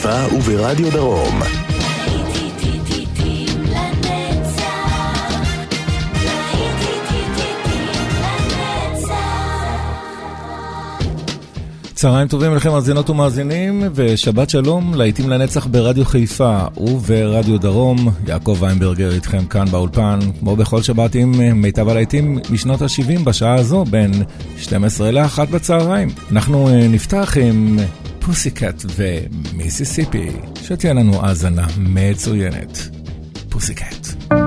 בחיפה וברדיו דרום. צהריים טובים לכם מאזינות ומאזינים, ושבת שלום להיטים לנצח ברדיו חיפה וברדיו דרום. יעקב ויינברגר איתכם כאן באולפן, כמו בכל שבת עם אה, מיטב הלהיטים משנות ה-70 בשעה הזו, בין 12 ל-1 בצהריים. אנחנו אה, נפתח עם פוסיקט ומיסיסיפי, שתהיה לנו האזנה מצוינת. פוסיקאט.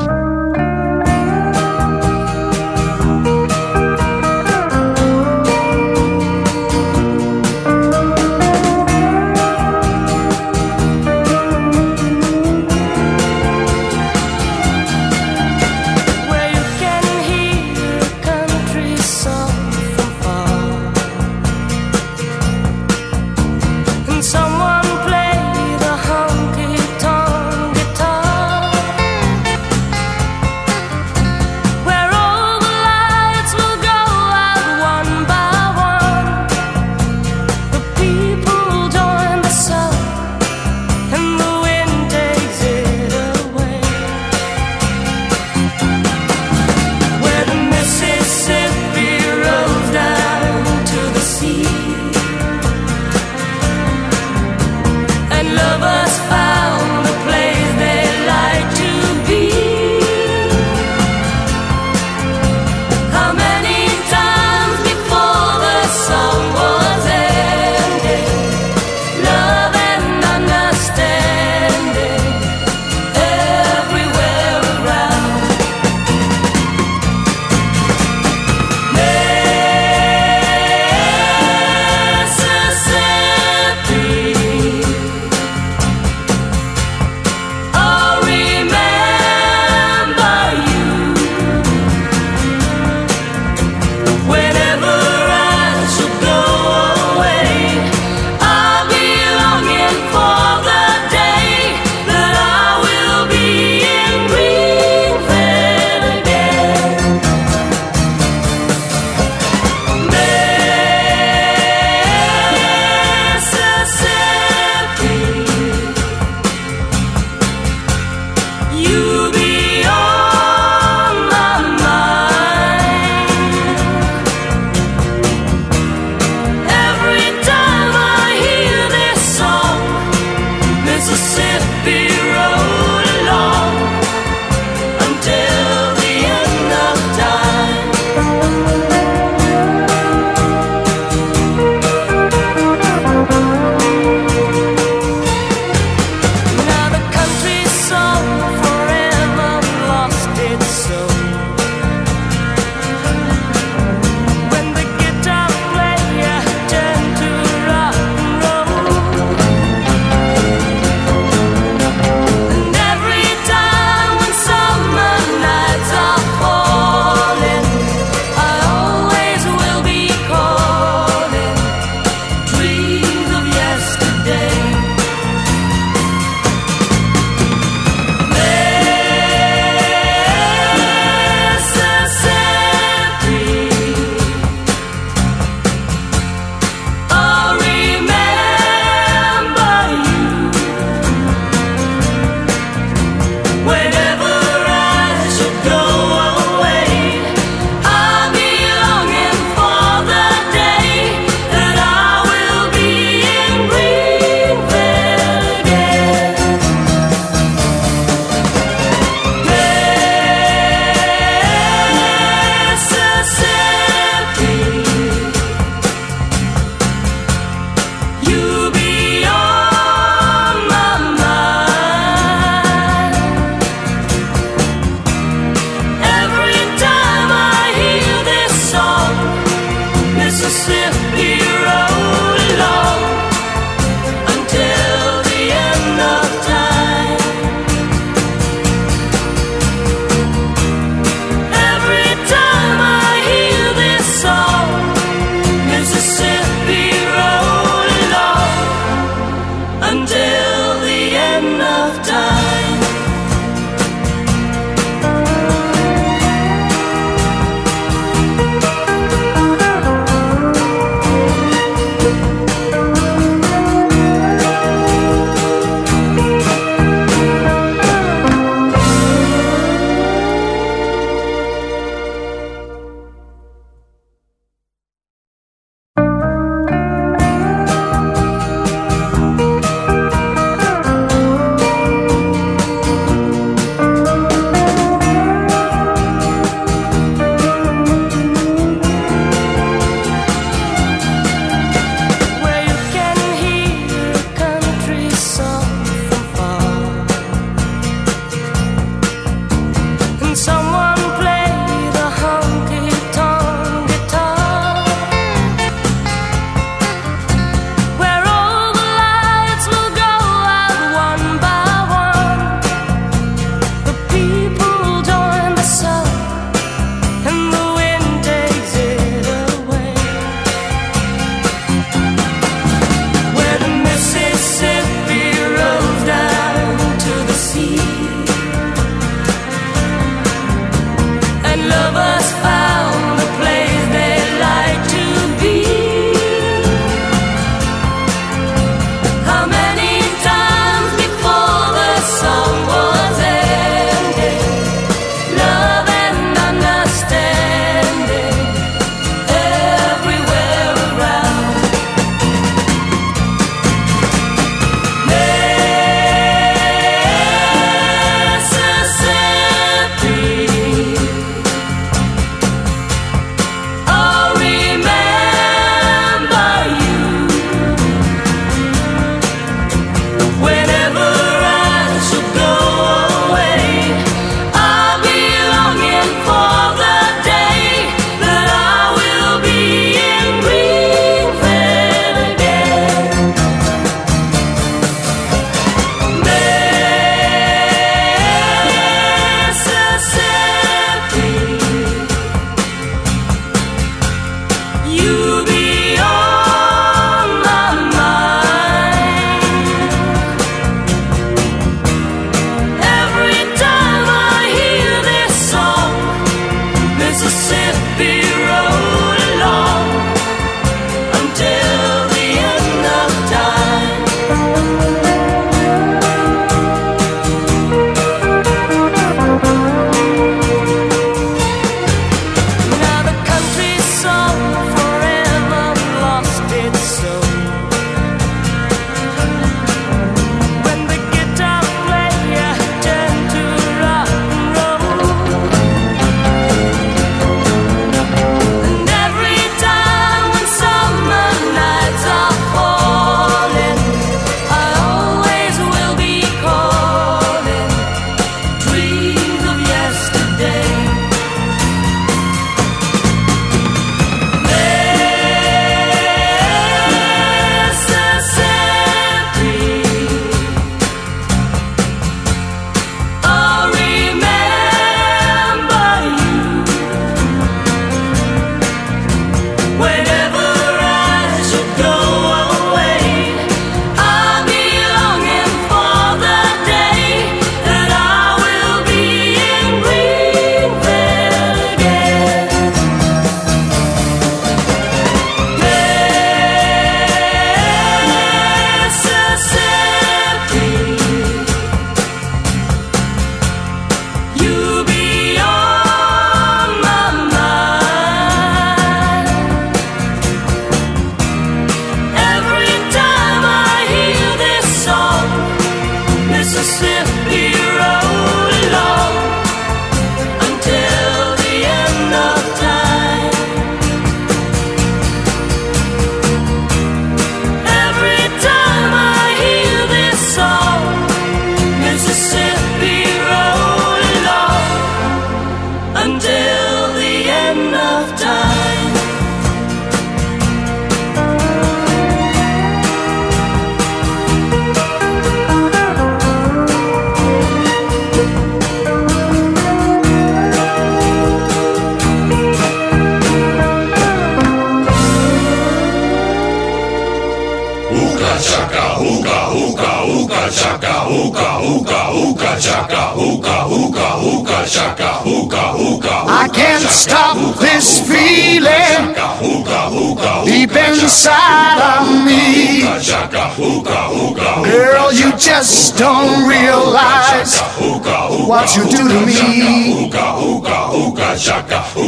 you do to me.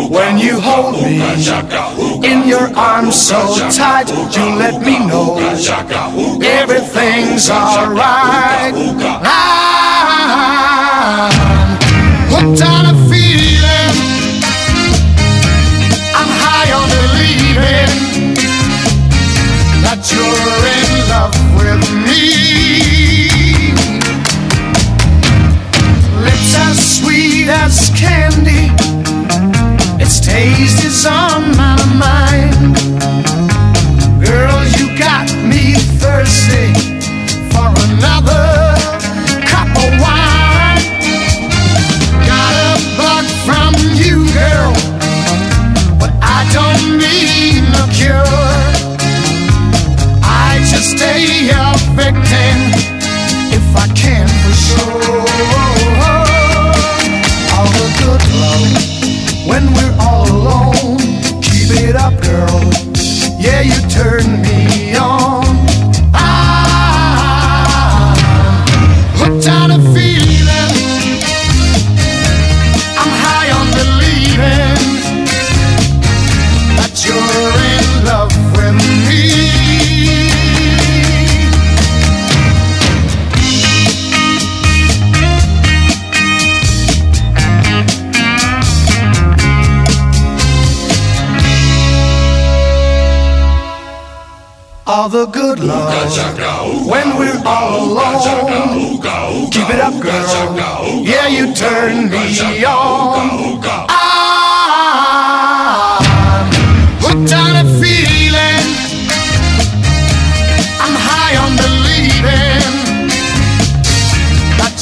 When you hold me in your arms so tight, you let me know everything's alright.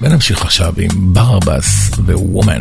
ונמשיך עכשיו עם ברבס ווומן.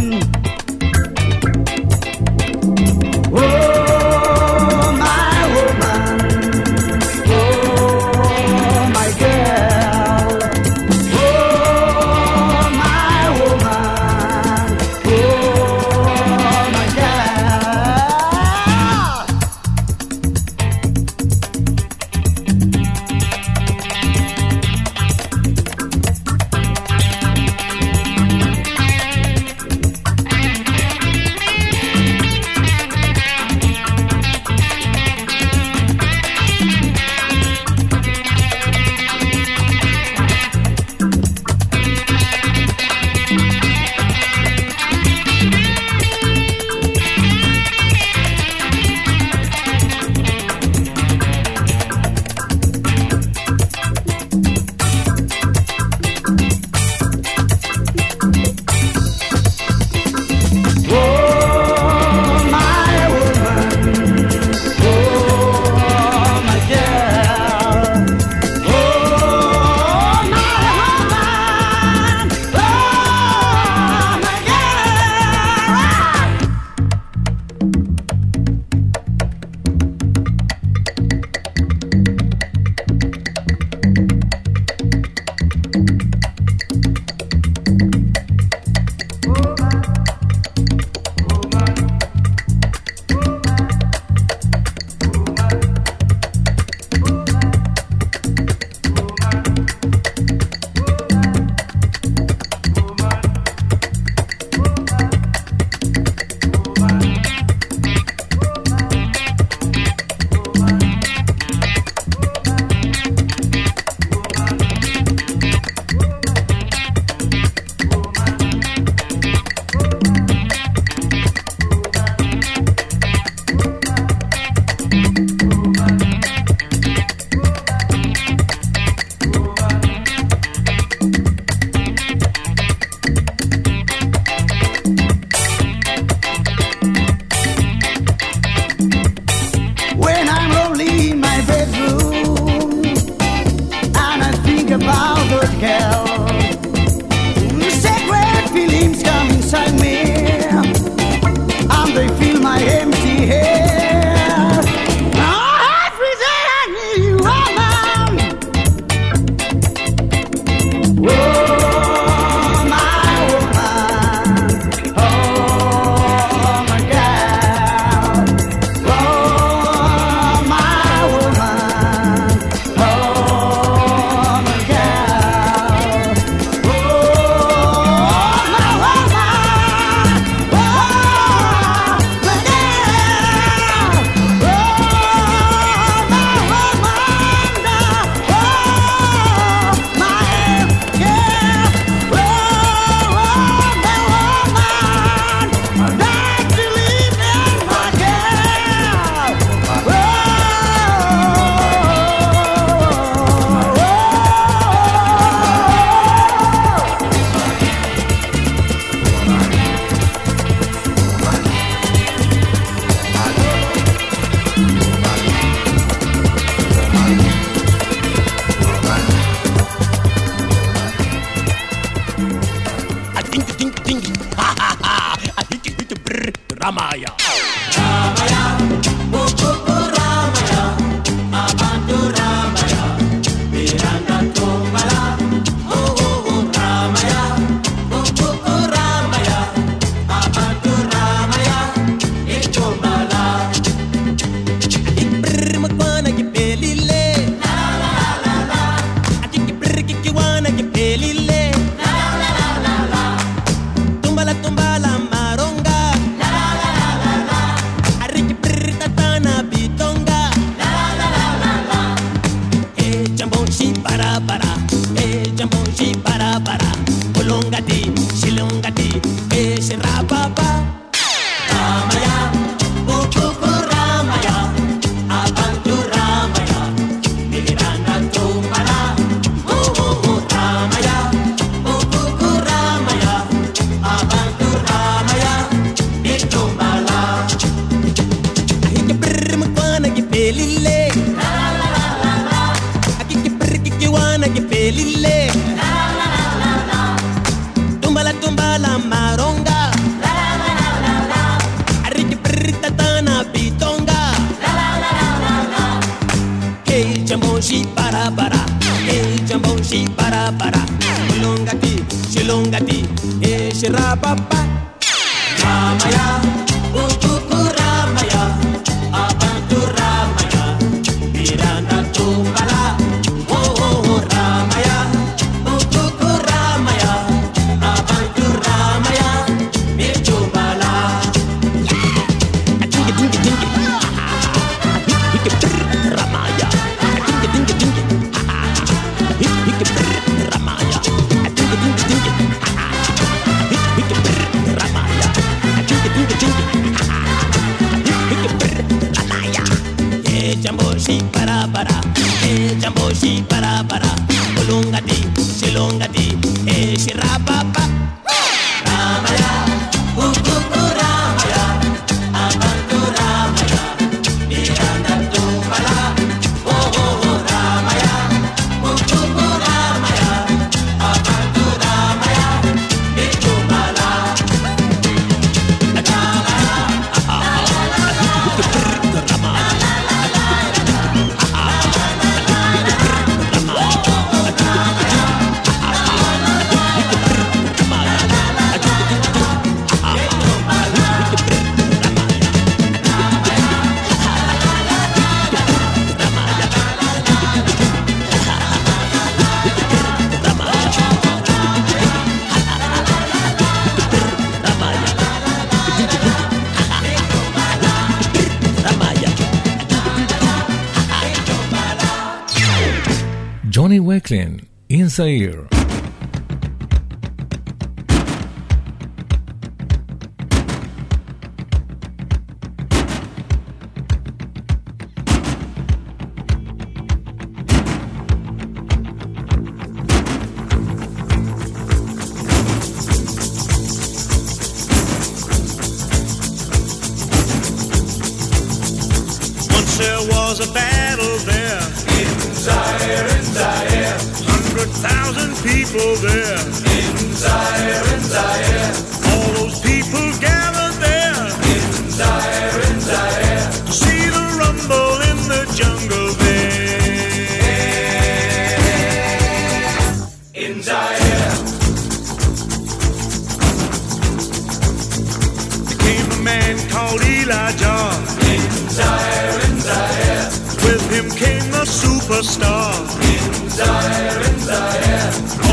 mim jamboshi para para, hey jamboshi para para, shilongati, shilongati, hey shirapapa, kamaya, utu. Tony Wakelin, Inside. thousand people there. In Zaire, in Zaire. All those people gathered there. In Zaire, in Zaire. See the rumble in the jungle there. In Zaire. There came a man called Elijah. In Zaire, in Zaire. With him came the superstar desire in Zion.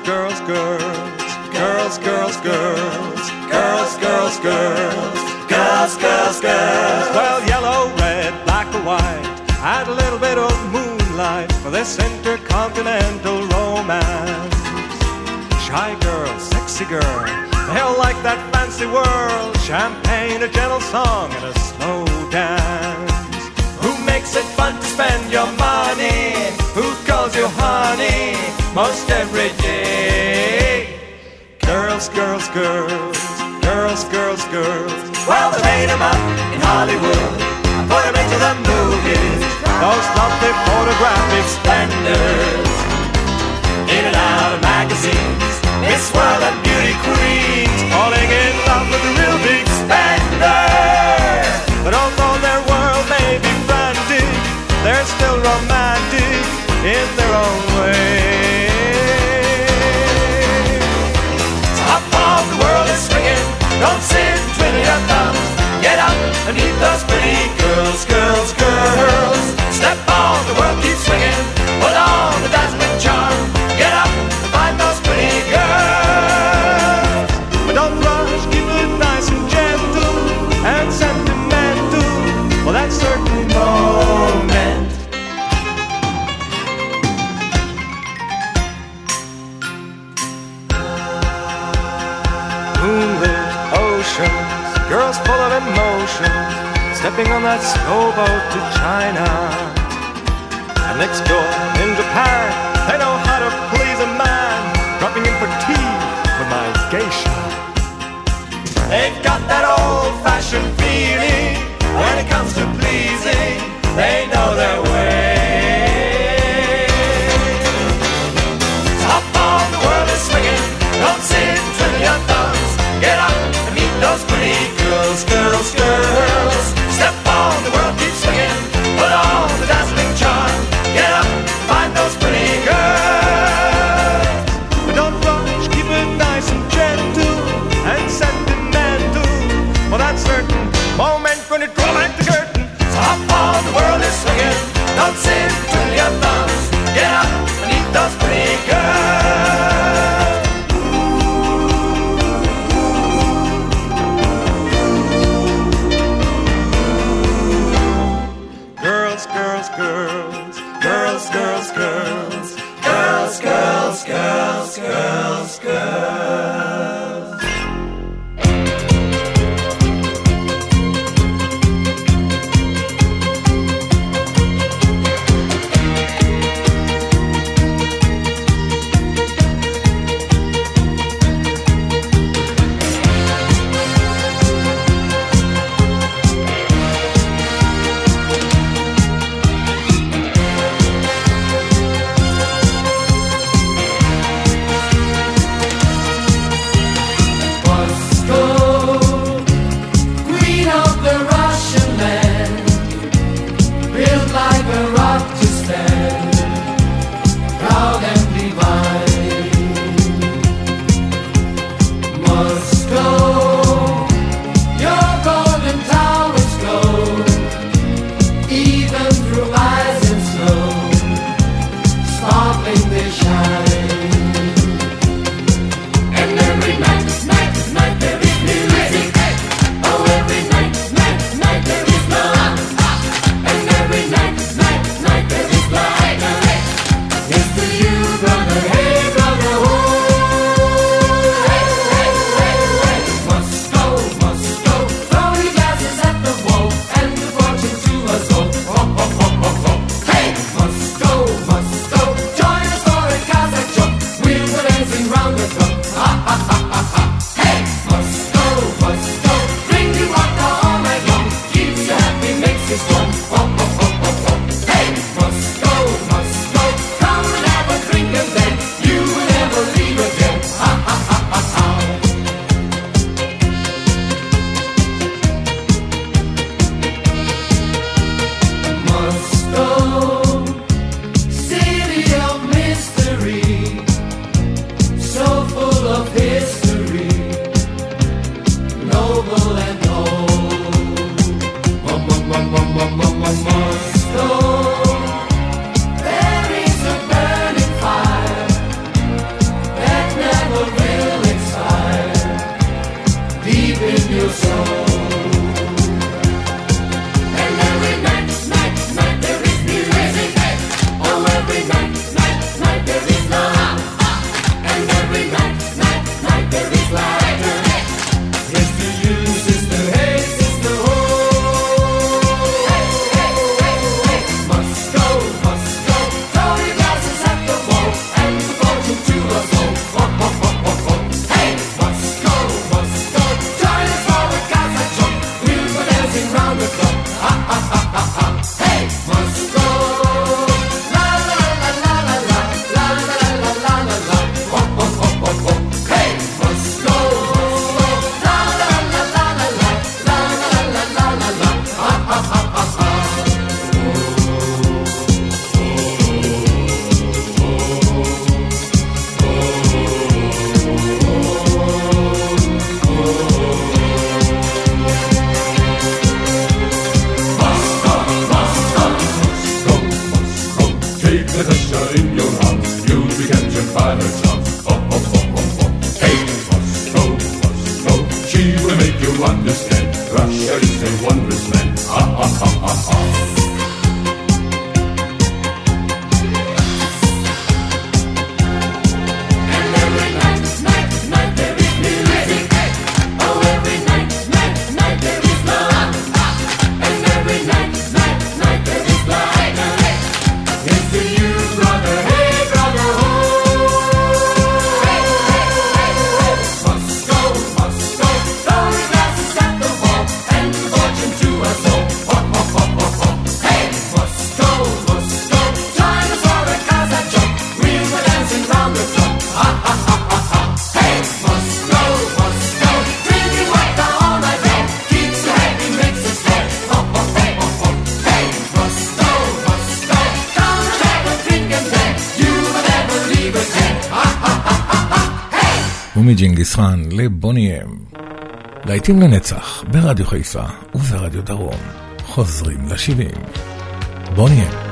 Girls, girls, girls, girls, girls, girls, girls. Girls, Girls, Girls, Girls, Girls, Girls, Girls, Girls. Little bit of moonlight for this intercontinental romance. Shy girl, sexy girl, they'll like that fancy world. Champagne, a gentle song, and a slow dance. Who makes it fun to spend your money? Who calls you honey most every day? Girls, girls, girls, girls, girls, girls. Well, they made made 'em up in Hollywood put 'em into the movies. Those lovely photographic splendors in and out of magazines. Miss World and beauty queens falling in love with the real big spenders. But although their world may be frantic, they're still romantic in their own way. Top of the world is swinging, don't sit twiddle your thumbs. Get up and meet those pretty girls, girls, girls. Step on, the world keeps swinging. Put on the dazzling charm. Emotion, stepping on that slow boat to China. And next door in Japan, they know how to please a man, dropping in for tea with my geisha. They've got that old-fashioned feeling when it comes to pleasing. They know their גיסחן לבוני אם. להיטים לנצח ברדיו חיפה וברדיו דרום. חוזרים לשבעים. בוני אם.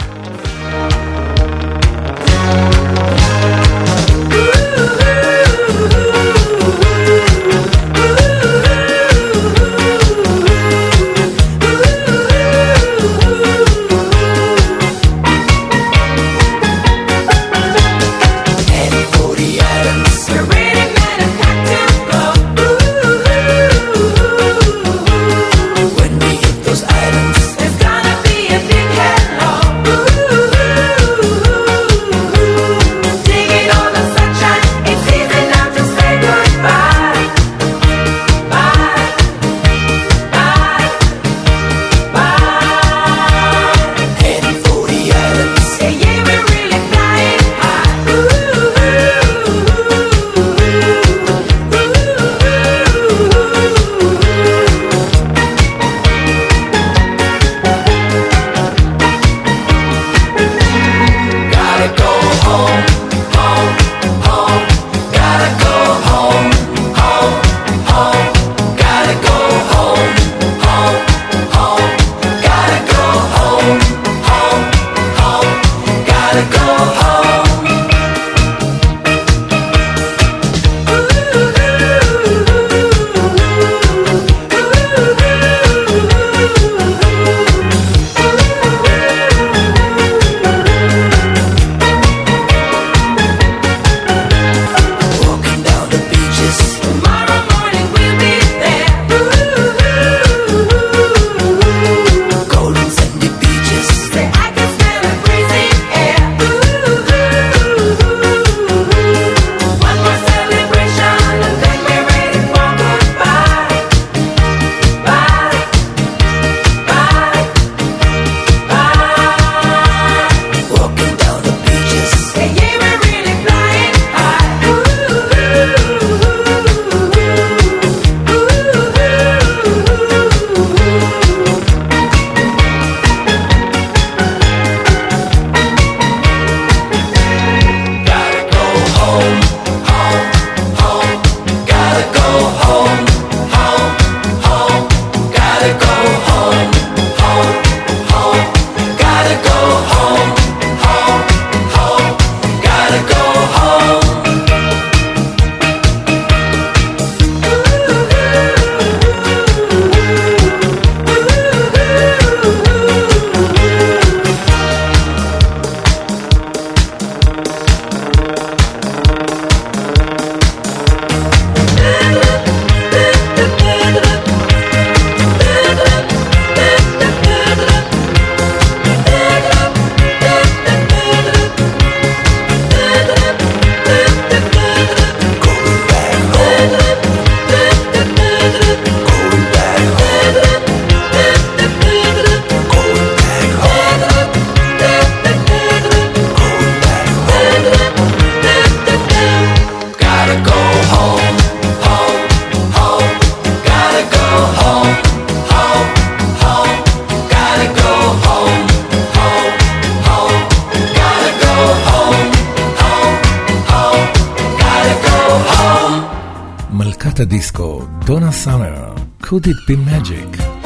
Could it be magic?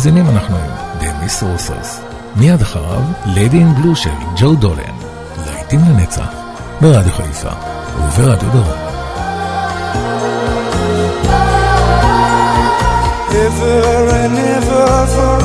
מאזינים אנחנו עם דמיס רוסוס. מיד אחריו, Lady in Blue של ג'ו דולן. להיטים לנצח, ברדיו חיפה וברדיו דרום. Ever and ever forever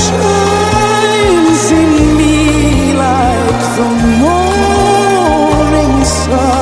shines in me like the morning sun.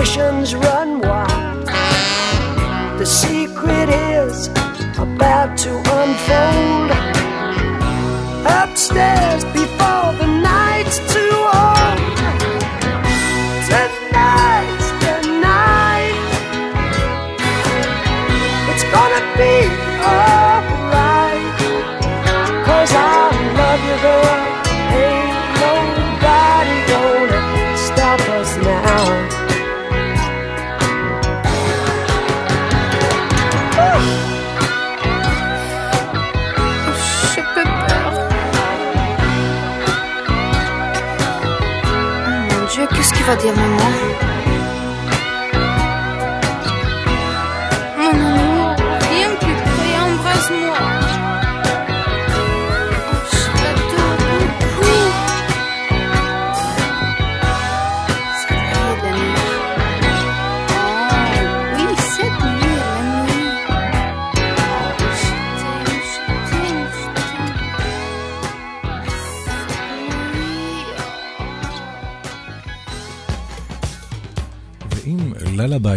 Inhibitions run wild. The secret is about to unfold. Upstairs Qu'est-ce qu'il va dire maman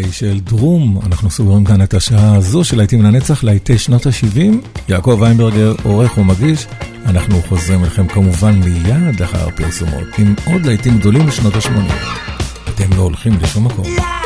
ללביי של דרום, אנחנו סוגרים כאן את השעה הזו של להיטים לנצח, להיטי שנות ה-70. יעקב ויינברגר, עורך ומגיש. אנחנו חוזרים אליכם כמובן מיד אחר הפרסומות, עם עוד להיטים גדולים בשנות ה-80. אתם לא הולכים לשום מקום. Yeah.